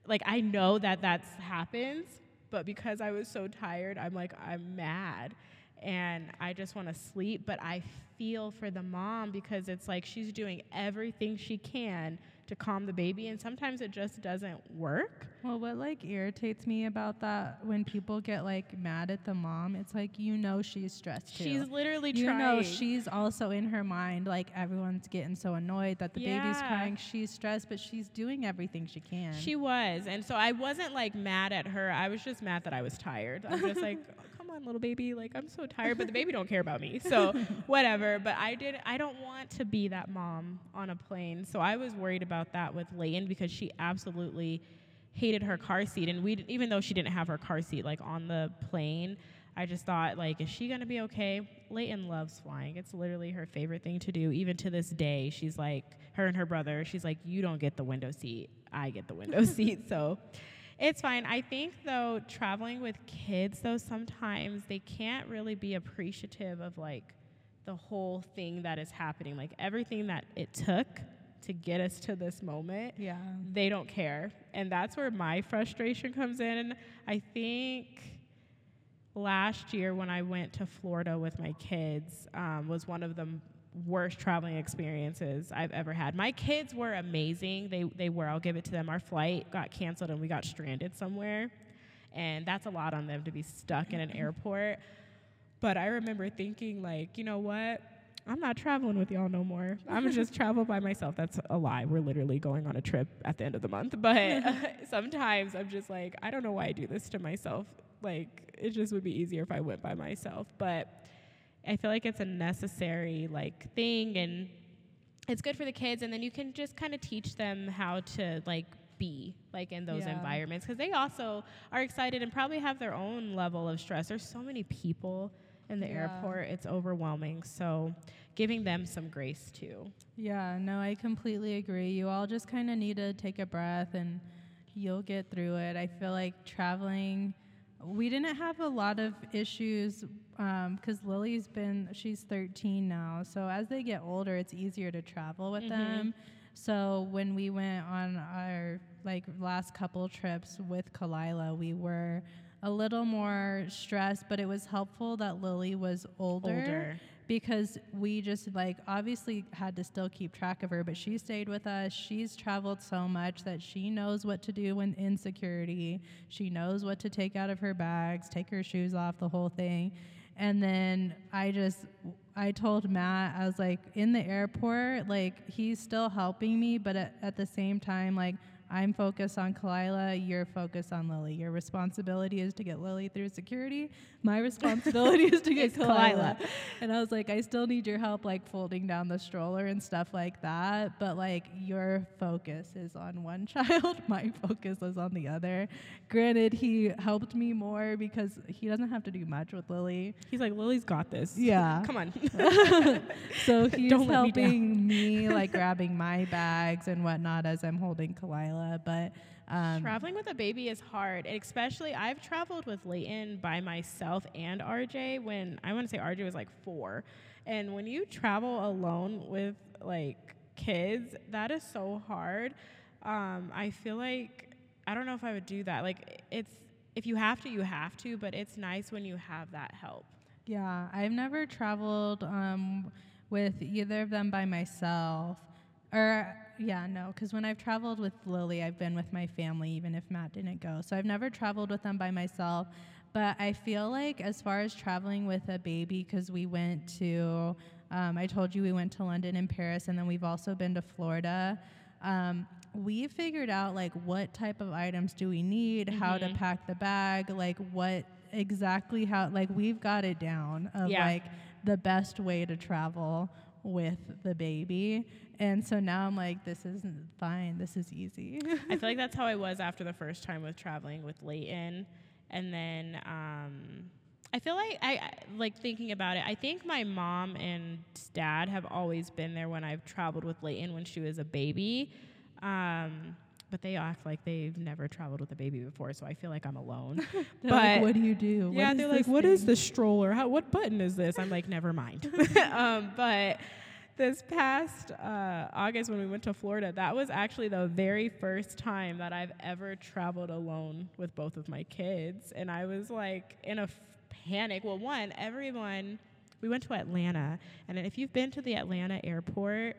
like, I know that that's happens, but because I was so tired, I'm like, I'm mad. And I just want to sleep, but I feel for the mom because it's like she's doing everything she can to calm the baby, and sometimes it just doesn't work. Well, what like irritates me about that when people get like mad at the mom, it's like you know she's stressed too. She's literally you trying. know she's also in her mind like everyone's getting so annoyed that the baby's crying. She's stressed, but she's doing everything she can. She was. And so I wasn't like mad at her. I was just mad that I was tired. I'm just like, "Oh, come on, little baby. Like, I'm so tired. But the baby don't care about me. So whatever. But I did, I don't want to be that mom on a plane. So I was worried about that with Leighton because she absolutely hated her car seat. And we, even though she didn't have her car seat like on the plane, I just thought, like, is she gonna be okay? Leighton loves flying. It's literally her favorite thing to do. Even to this day, she's like, her and her brother, she's like, you don't get the window seat. I get the window seat. So it's fine. I think, though, traveling with kids, though, sometimes they can't really be appreciative of, like, the whole thing that is happening. Like, everything that it took to get us to this moment yeah. they don't care. And that's where my frustration comes in. I think last year when I went to Florida with my kids um, was one of the worst traveling experiences I've ever had. My kids were amazing. They, they were, I'll give it to them. Our flight got canceled and we got stranded somewhere. And that's a lot on them to be stuck in an mm-hmm. airport. But I remember thinking, like, you know what? I'm not traveling with y'all no more. I'm just travel by myself. That's a lie. We're literally going on a trip at the end of the month. But sometimes I'm just like, I don't know why I do this to myself. Like, it just would be easier if I went by myself. But I feel like it's a necessary like thing and it's good for the kids and then you can just kind of teach them how to like be like in those Yeah. environments because they also are excited and probably have their own level of stress there's so many people in the Yeah. airport it's overwhelming so giving them some grace too Yeah, no, I completely agree. You all just kind of need to take a breath and you'll get through it. I feel like traveling, we didn't have a lot of issues because Lily's been, she's 13 now. So as they get older, it's easier to travel with Mhm. them. So when we went on our like last couple trips with Kalila, we were a little more stressed, but it was helpful that Lily was older because we just like obviously had to still keep track of her but she stayed with us. She's traveled so much that she knows what to do when in security she knows what to take out of her bags take her shoes off the whole thing. And then i just i told matt i was like in the airport like he's still helping me but at, at the same time like I'm focused on Kalila, you're focused on Lily. Your responsibility is to get Lily through security. My responsibility is to get Kalila. Kalila. And I was like, I still need your help, like folding down the stroller and stuff like that. But like, your focus is on one child, my focus is on the other. Granted, he helped me more because he doesn't have to do much with Lily. he's like lily's got this Yeah. come on So he's Don't let me helping me, like grabbing my bags and whatnot as I'm holding Kalila. But um, Traveling with a baby is hard, and especially I've traveled with Leighton by myself and RJ when I want to say RJ was like four. And when you travel alone with like kids, that is so hard. Um, I feel like I don't know if I would do that. Like it's if you have to, you have to, but it's nice when you have that help. Yeah, I've never traveled um, with either of them by myself. Or, yeah, no, because when I've traveled with Lily, I've been with my family, even if Matt didn't go. So I've never traveled with them by myself. But I feel like, as far as traveling with a baby, because we went to, um, I told you we went to London and Paris, and then we've also been to Florida. Um, we figured out like what type of items do we need, how to Mhm. pack the bag, like what exactly how like we've got it down of Yeah. like the best way to travel with the baby. And so now I'm like, this isn't fine. This is easy. I feel like that's how I was after the first time with traveling with Leighton, and then um, I feel like I like thinking about it. I think my mom and dad have always been there when I've traveled with Leighton when she was a baby, um, but they act like they've never traveled with a baby before, so I feel like I'm alone. They're like, But- what do you do? What yeah, is they're like, "What is thing?" the stroller? How, what button is this?" I'm like, "Never mind." um, but this past uh, August when we went to Florida, that was actually the very first time that I've ever traveled alone with both of my kids, and I was like in a f- panic. Well, one, everyone. We went to Atlanta, and if you've been to the Atlanta airport,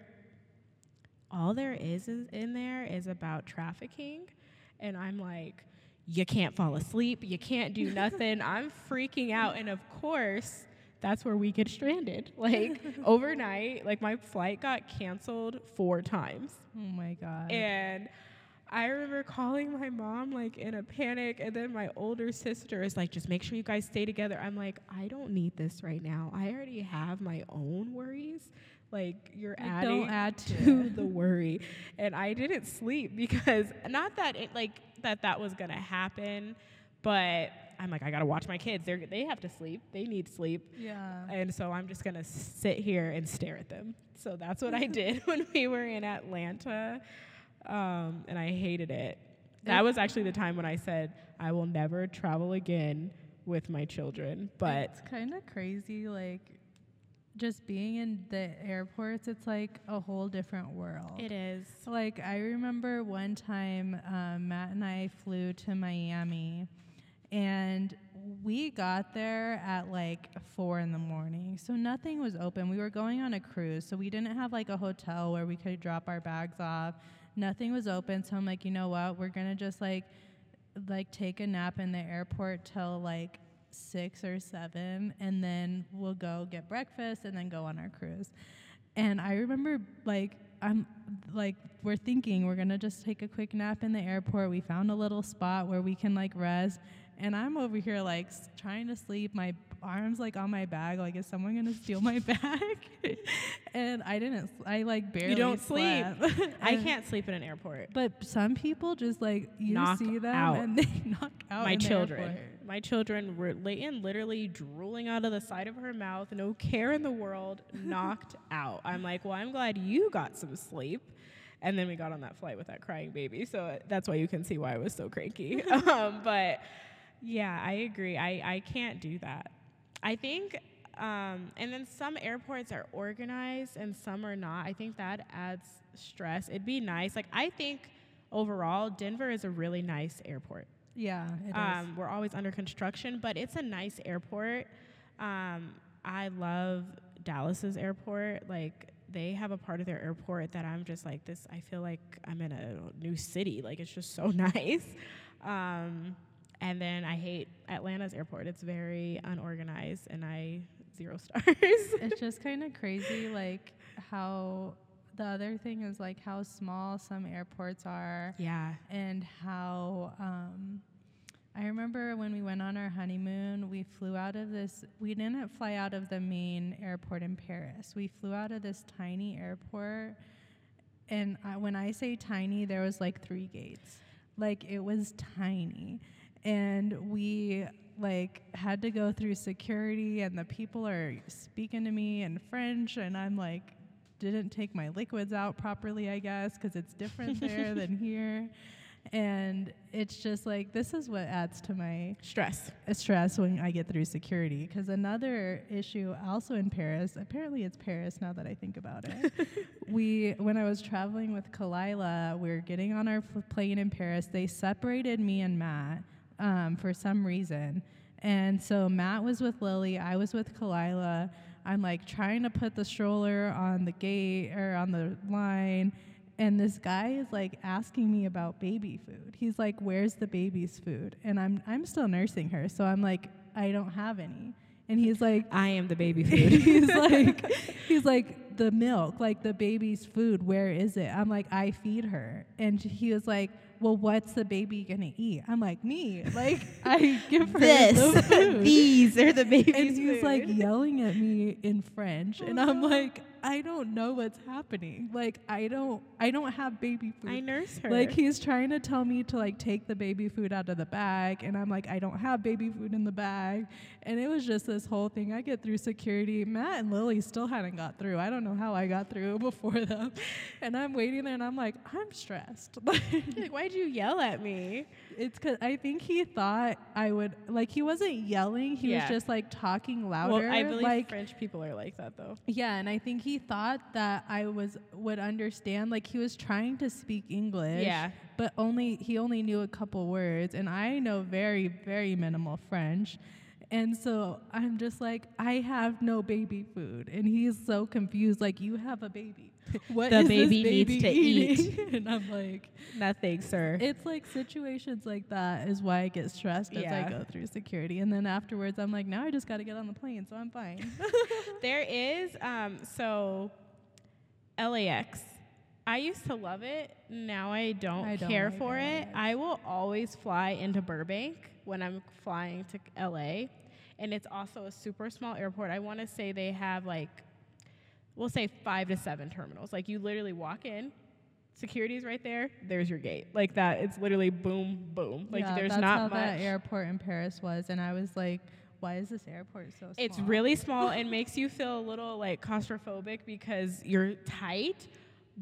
all there is, is in there is about trafficking, and I'm like, you can't fall asleep, you can't do nothing. I'm freaking out, and of course, that's where we get stranded. Like overnight, like my flight got canceled four times, Oh my god. and I remember calling my mom like in a panic, and then my older sister is like, "Just make sure you guys stay together." I'm like, "I don't need this right now. I already have my own worries." Like you're Like, adding don't add to to the worry, and I didn't sleep because not that it like that that was gonna happen, but I'm like, I gotta watch my kids. They they have to sleep. They need sleep. yeah. And so I'm just gonna sit here and stare at them. So that's what I did when we were in Atlanta, um, and I hated it. That was actually the time when I said I will never travel again with my children. But it's kind of crazy, like just being in the airports. It's like a whole different world. it is. Like I remember one time um, Matt and I flew to Miami, and we got there at like four in the morning. So nothing was open. We were going on a cruise, so we didn't have like a hotel where we could drop our bags off. Nothing was open. So I'm like, you know what? We're gonna just like like take a nap in the airport till like six or seven, and then we'll go get breakfast and then go on our cruise. And I remember like I'm like we're thinking we're gonna just take a quick nap in the airport. We found a little spot where we can like rest. And I'm over here like trying to sleep. My arms like on my bag, like is someone gonna steal my bag? and I didn't. I like barely. You don't sleep. slept. I can't sleep in an airport. But some people just like you Knock see them out. and they knock out my children. My children were Leighton literally drooling out of the side of her mouth, no care in the world, knocked out. I'm like, well, I'm glad you got some sleep. And then we got on that flight with that crying baby. So that's why you can see why I was so cranky. um, but yeah, I agree. I, I can't do that. I think, um, and then some airports are organized and some are not. I think that adds stress. It'd be nice. Like, I think overall, Denver is a really nice airport. Yeah, it is. Um, we're always under construction, but it's a nice airport. Um, I love Dallas's airport. Like they have a part of their airport that I'm just like this. I feel like I'm in a new city. Like it's just so nice. Um, and then I hate Atlanta's airport. It's very unorganized, and I zero stars. it's just kind of crazy, like how the other thing is like how small some airports are, yeah. and how um, I remember when we went on our honeymoon, we flew out of this. We didn't fly out of the main airport in Paris. We flew out of this tiny airport, and I, when I say tiny, there was like three gates. Like it was tiny, and we like had to go through security, and the people are speaking to me in French, and I'm like didn't take my liquids out properly, I guess, because it's different there than here. And it's just like this is what adds to my Stress. Uh, stress when I get through security. Because another issue, also in Paris, apparently it's Paris now that I think about it. we, when I was traveling with Kalila, we were getting on our f- plane in Paris. They separated me and Matt um, for some reason, and so Matt was with Lily, I was with Kalila. I'm like trying to put the stroller on the gate or on the line. And this guy is like asking me about baby food. He's like, "Where's the baby's food?" And I'm I'm still nursing her, so I'm like, "I don't have any." And he's like, I am the baby food. he's like, he's like the milk, like the baby's food. Where is it? I'm like, I feed her, and he was like, well, what's the baby gonna eat? I'm like, me, like I give her food. these are the baby's and he's like yelling at me in French, and I'm uh-huh. like, I don't know what's happening. Like I don't, I don't have baby food. I nurse her. Like he's trying to tell me to like take the baby food out of the bag, and I'm like, I don't have baby food in the bag, and it was just this whole thing. I get through security. Matt and Lily still hadn't got through. I don't know how I got through before them, and I'm waiting there, and I'm like, I'm stressed. like, why'd you yell at me? it's cause I think he thought I would like. He wasn't yelling. He Yeah. was just like talking louder. Well, I believe like French people are like that though. yeah, and I think he thought that I was would understand. Like he was trying to speak English. Yeah. But only he only knew a couple words, and I know very very minimal French. And so I'm just like, I have no baby food, and he's so confused. Like, you have a baby. What The this baby needs baby to eating? and I'm like, Nothing, sir. it's like situations like that is why I get stressed as I go through security, and then afterwards I'm like, now I just got to get on the plane, so I'm fine. there is um so LAX. I used to love it. Now I don't, I don't care like for it. LAX. I will always fly into Burbank when I'm flying to LA. And it's also a super small airport. I want to say they have like we'll say 5 to 7 terminals. Like you literally walk in, security's right there, there's your gate. Like that it's literally boom boom. Like yeah, there's that's not how much. that airport in Paris was, and I was like, why is this airport so small? It's really small and makes you feel a little like claustrophobic because you're tight.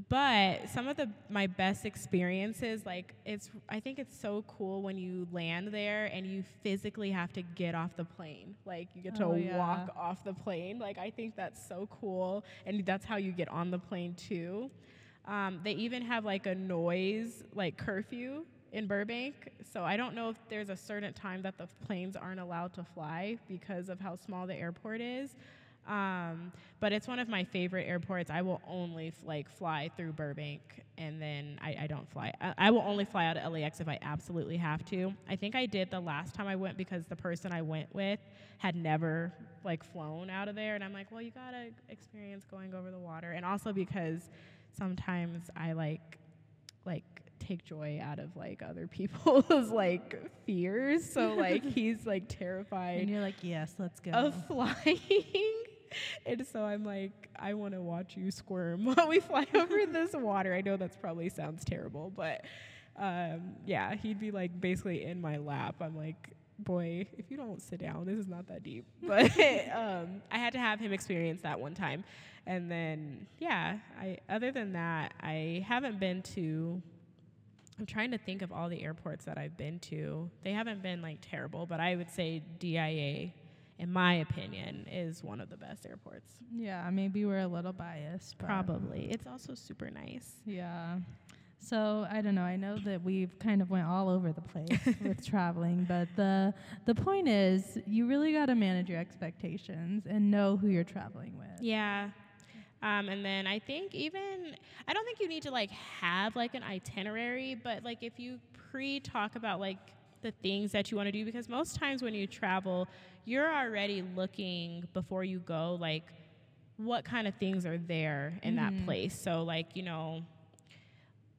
But some of the my best experiences, like it's I think it's so cool when you land there and you physically have to get off the plane. Like you get to Oh, yeah. walk off the plane. Like I think that's so cool. And that's how you get on the plane too. Um, they even have like a noise like curfew in Burbank. So I don't know if there's a certain time that the planes aren't allowed to fly because of how small the airport is. Um, but it's one of my favorite airports. I will only like fly through Burbank, and then I, I don't fly. I, I will only fly out of LAX if I absolutely have to. I think I did the last time I went because the person I went with had never like flown out of there, and I'm like, well, you gotta experience going over the water, and also because sometimes I like like take joy out of like other people's like fears. So like he's like terrified And you're like, yes, let's go. of flying. and so I'm like, I want to watch you squirm while we fly over this water. I know that's probably sounds terrible, but um, yeah, he'd be like basically in my lap. I'm like, boy, if you don't sit down, this is not that deep. But um, I had to have him experience that one time. And then, yeah, I other than that, I haven't been to. I'm trying to think of all the airports that I've been to. They haven't been like terrible, but I would say DIA, in my opinion, is one of the best airports. yeah, maybe we're a little biased. Probably. It's also super nice. Yeah. So I don't know. I know that we've kind of went all over the place with traveling, but the the point is, you really got to manage your expectations and know who you're traveling with. Yeah. Um, and then I think even I don't think you need to like have like an itinerary, but like if you pre talk about like the things that you want to do, because most times when you travel, you're already looking before you go like what kind of things are there in that Mhm. place. So like you know.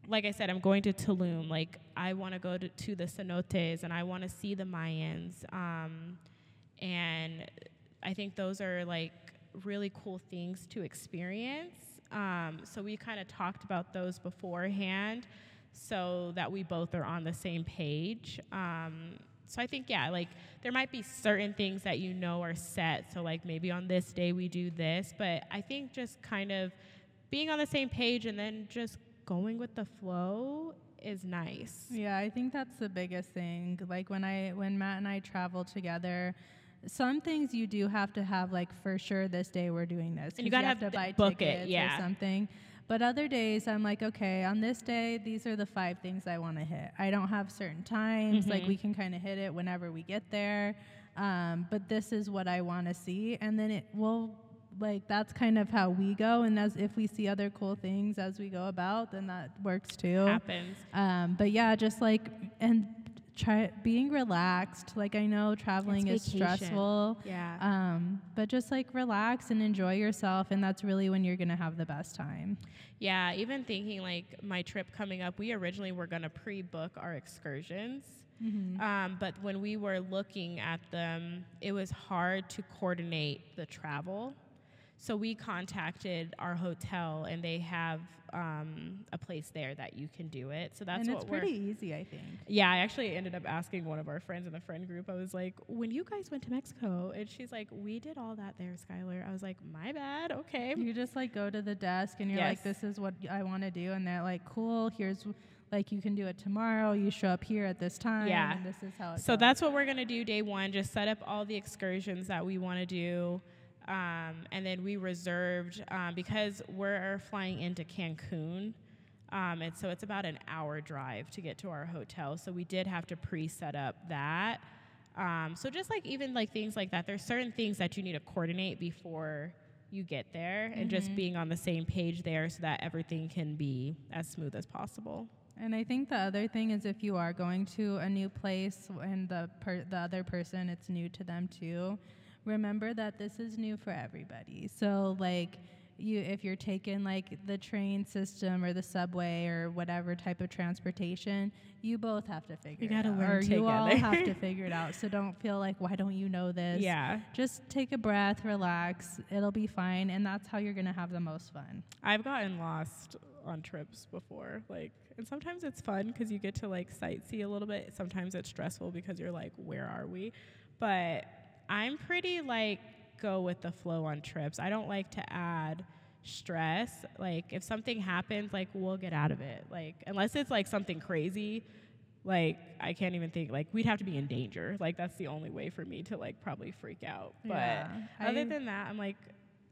Like I said, I'm going to Tulum. Like I want to go to, to the cenotes and I want to see the Mayans. Um, and I think those are like really cool things to experience. Um, so we kind of talked about those beforehand so that we both are on the same page. Um, so I think, yeah, like there might be certain things that you know are set. So, like maybe on this day we do this, but I think just kind of being on the same page and then just going with the flow is nice. Yeah, I think that's the biggest thing. Like when I when Matt and I travel together, some things you do have to have like for sure this day we're doing this. And you gotta have have to buy book it, tickets yeah. or something. But other days I'm like, okay, on this day these are the five things I want to hit. I don't have certain times. Like Mhm. we can kind of hit it whenever we get there. Um, but this is what I want to see, and then it will. Like that's kind of how we go, and as if we see other cool things as we go about, then that works too. Happens. Um, but yeah, just like and try being relaxed. Like I know traveling is stressful. Yeah. Um, but just like relax and enjoy yourself, and that's really when you're gonna have the best time. Yeah, even thinking like my trip coming up, we originally were to pre book our excursions. Mm-hmm. Um, but when we were looking at them, it was hard to coordinate the travel. So we contacted our hotel, and they have um, a place there that you can do it. So that's and what it's we're. pretty easy, I think. Yeah, I actually ended up asking one of our friends in the friend group. I was like, "When you guys went to Mexico," and she's like, "We did all that there, Skylar." I was like, "My bad. Okay." You just like go to the desk and you're Yes. like, "This is what I want to do," and they're like, "Cool. Here's like you can do it tomorrow. You show up here at this time. Yeah. and this is how it So goes." that's what we're gonna do day one. Just set up all the excursions that we want to do, um, and then we reserved um, because we're flying into Cancun, um, and so it's about an hour drive to get to our hotel. So we did have to pre-set up that. Um, so just like even like things like that, there's certain things that you need to coordinate before you get there, and just being on the same page there so that everything can be as smooth as possible. And I think the other thing is if you are going to a new place and the per- the other person it's new to them too, remember that this is new for everybody. So like you if you're taking like the train system or the subway or whatever type of transportation, you both have to figure gotta it out. learn or you all have to figure it out. So don't feel like why don't you know this? Yeah. Just take a breath, relax. It'll be fine and that's how you're to have the most fun. I've gotten lost on trips before, like, and sometimes it's fun because you get to like sightsee a little bit. Sometimes it's stressful because you're like, where are we? But I'm pretty like go with the flow on trips. I don't like to add stress. Like, if something happens, like, we'll get out of it. Like, unless it's like something crazy. Like I can't even think like we'd have to be in danger. Like that's the only way for me to like probably freak out. But Yeah, other I- than that, I'm like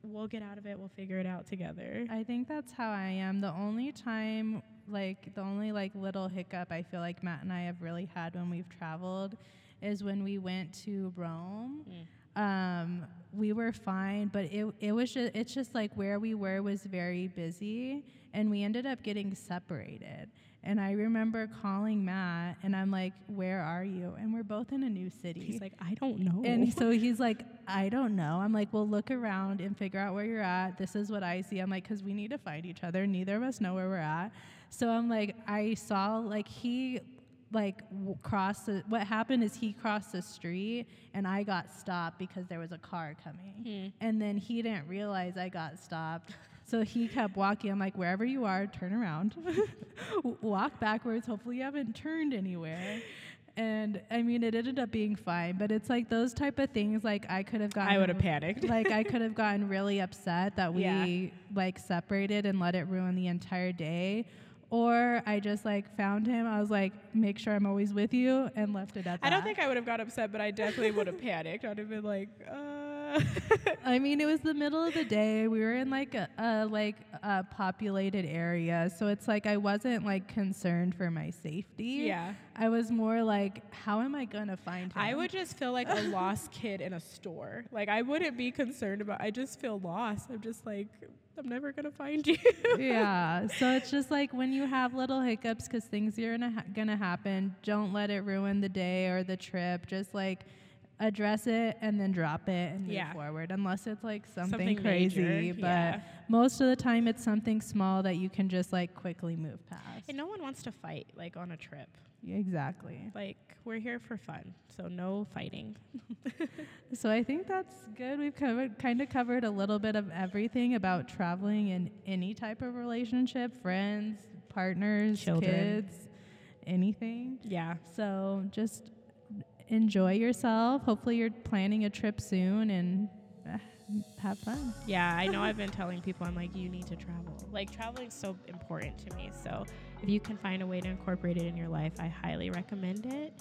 we'll get out of it. We'll figure it out together. I think that's how I am. The only time, like, the only like little hiccup I feel like Matt and I have really had when we've traveled is when we went to Rome. Um, we were fine, but it it was just it's just like where we were was very busy, and we ended up getting separated. And I remember calling Matt and I'm like, Where are you? And we're both in a new city. He's like, I don't know. and so he's like, I don't know. I'm like, Well, look around and figure out where you're at. This is what I see. I'm like, Because we need to find each other. Neither of us know where we're at. So I'm like, I saw like he like w- crossed the, what happened is he crossed the street and I got stopped because there was a car coming. Hmm. And then he didn't realize I got stopped. So he kept walking. I'm like, wherever you are, turn around, walk backwards. Hopefully, you haven't turned anywhere. And I mean, it ended up being fine, but it's like those type of things. Like I could have gotten, I would have panicked. like I could have gotten really upset that we Yeah. like separated and let it ruin the entire day. Or I just like found him. I was like, make sure I'm always with you, and left it at that. I don't think I would have got upset, but I definitely would have panicked. I'd have been like, uh. I mean, it was the middle of the day. We were in like a, a like a populated area, so it's like I wasn't like concerned for my safety. yeah. I was more like, how am I gonna find him? I would just feel like a lost kid in a store. Like I wouldn't be concerned about. I just feel lost. I'm just like I'm never gonna find you. yeah. So it's just like when you have little hiccups because things are gonna, ha- gonna happen, don't let it ruin the day or the trip. Just like address it and then drop it and move Yeah. forward, unless it's like something, Something crazy. major, But yeah. most of the time, it's something small that you can just like quickly move past. and no one wants to fight like on a trip. Yeah, exactly. Like we're here for fun, so no fighting. So I think that's good. We've covered kind of covered a little bit of everything about traveling in any type of relationship, friends, partners, Children. kids, anything. Yeah. So just enjoy yourself. Hopefully you're planning a trip soon and uh, have fun. Yeah, I know I've been telling people I'm like you need to travel. Like traveling's so important to me. So if you can find a way to incorporate it in your life, I highly recommend it.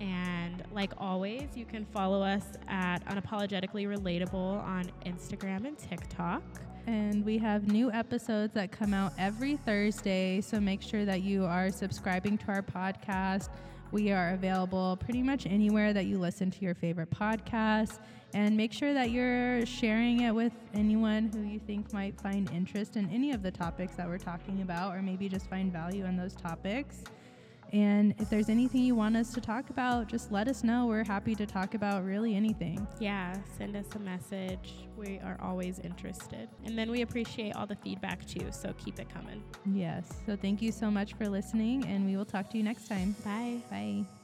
And like always, you can follow us at unapologetically relatable on Instagram and TikTok. And we have new episodes that come out every Thursday. So make sure that you are subscribing to our podcast. We are available pretty much anywhere that you listen to your favorite podcast. And make sure that you're sharing it with anyone who you think might find interest in any of the topics that we're talking about, or maybe just find value in those topics. And if there's anything you want us to talk about, just let us know. We're happy to talk about really anything. Yeah, send us a message. We are always interested. And then we appreciate all the feedback too, so keep it coming. Yes. So thank you so much for listening, and we will talk to you next time. Bye. Bye.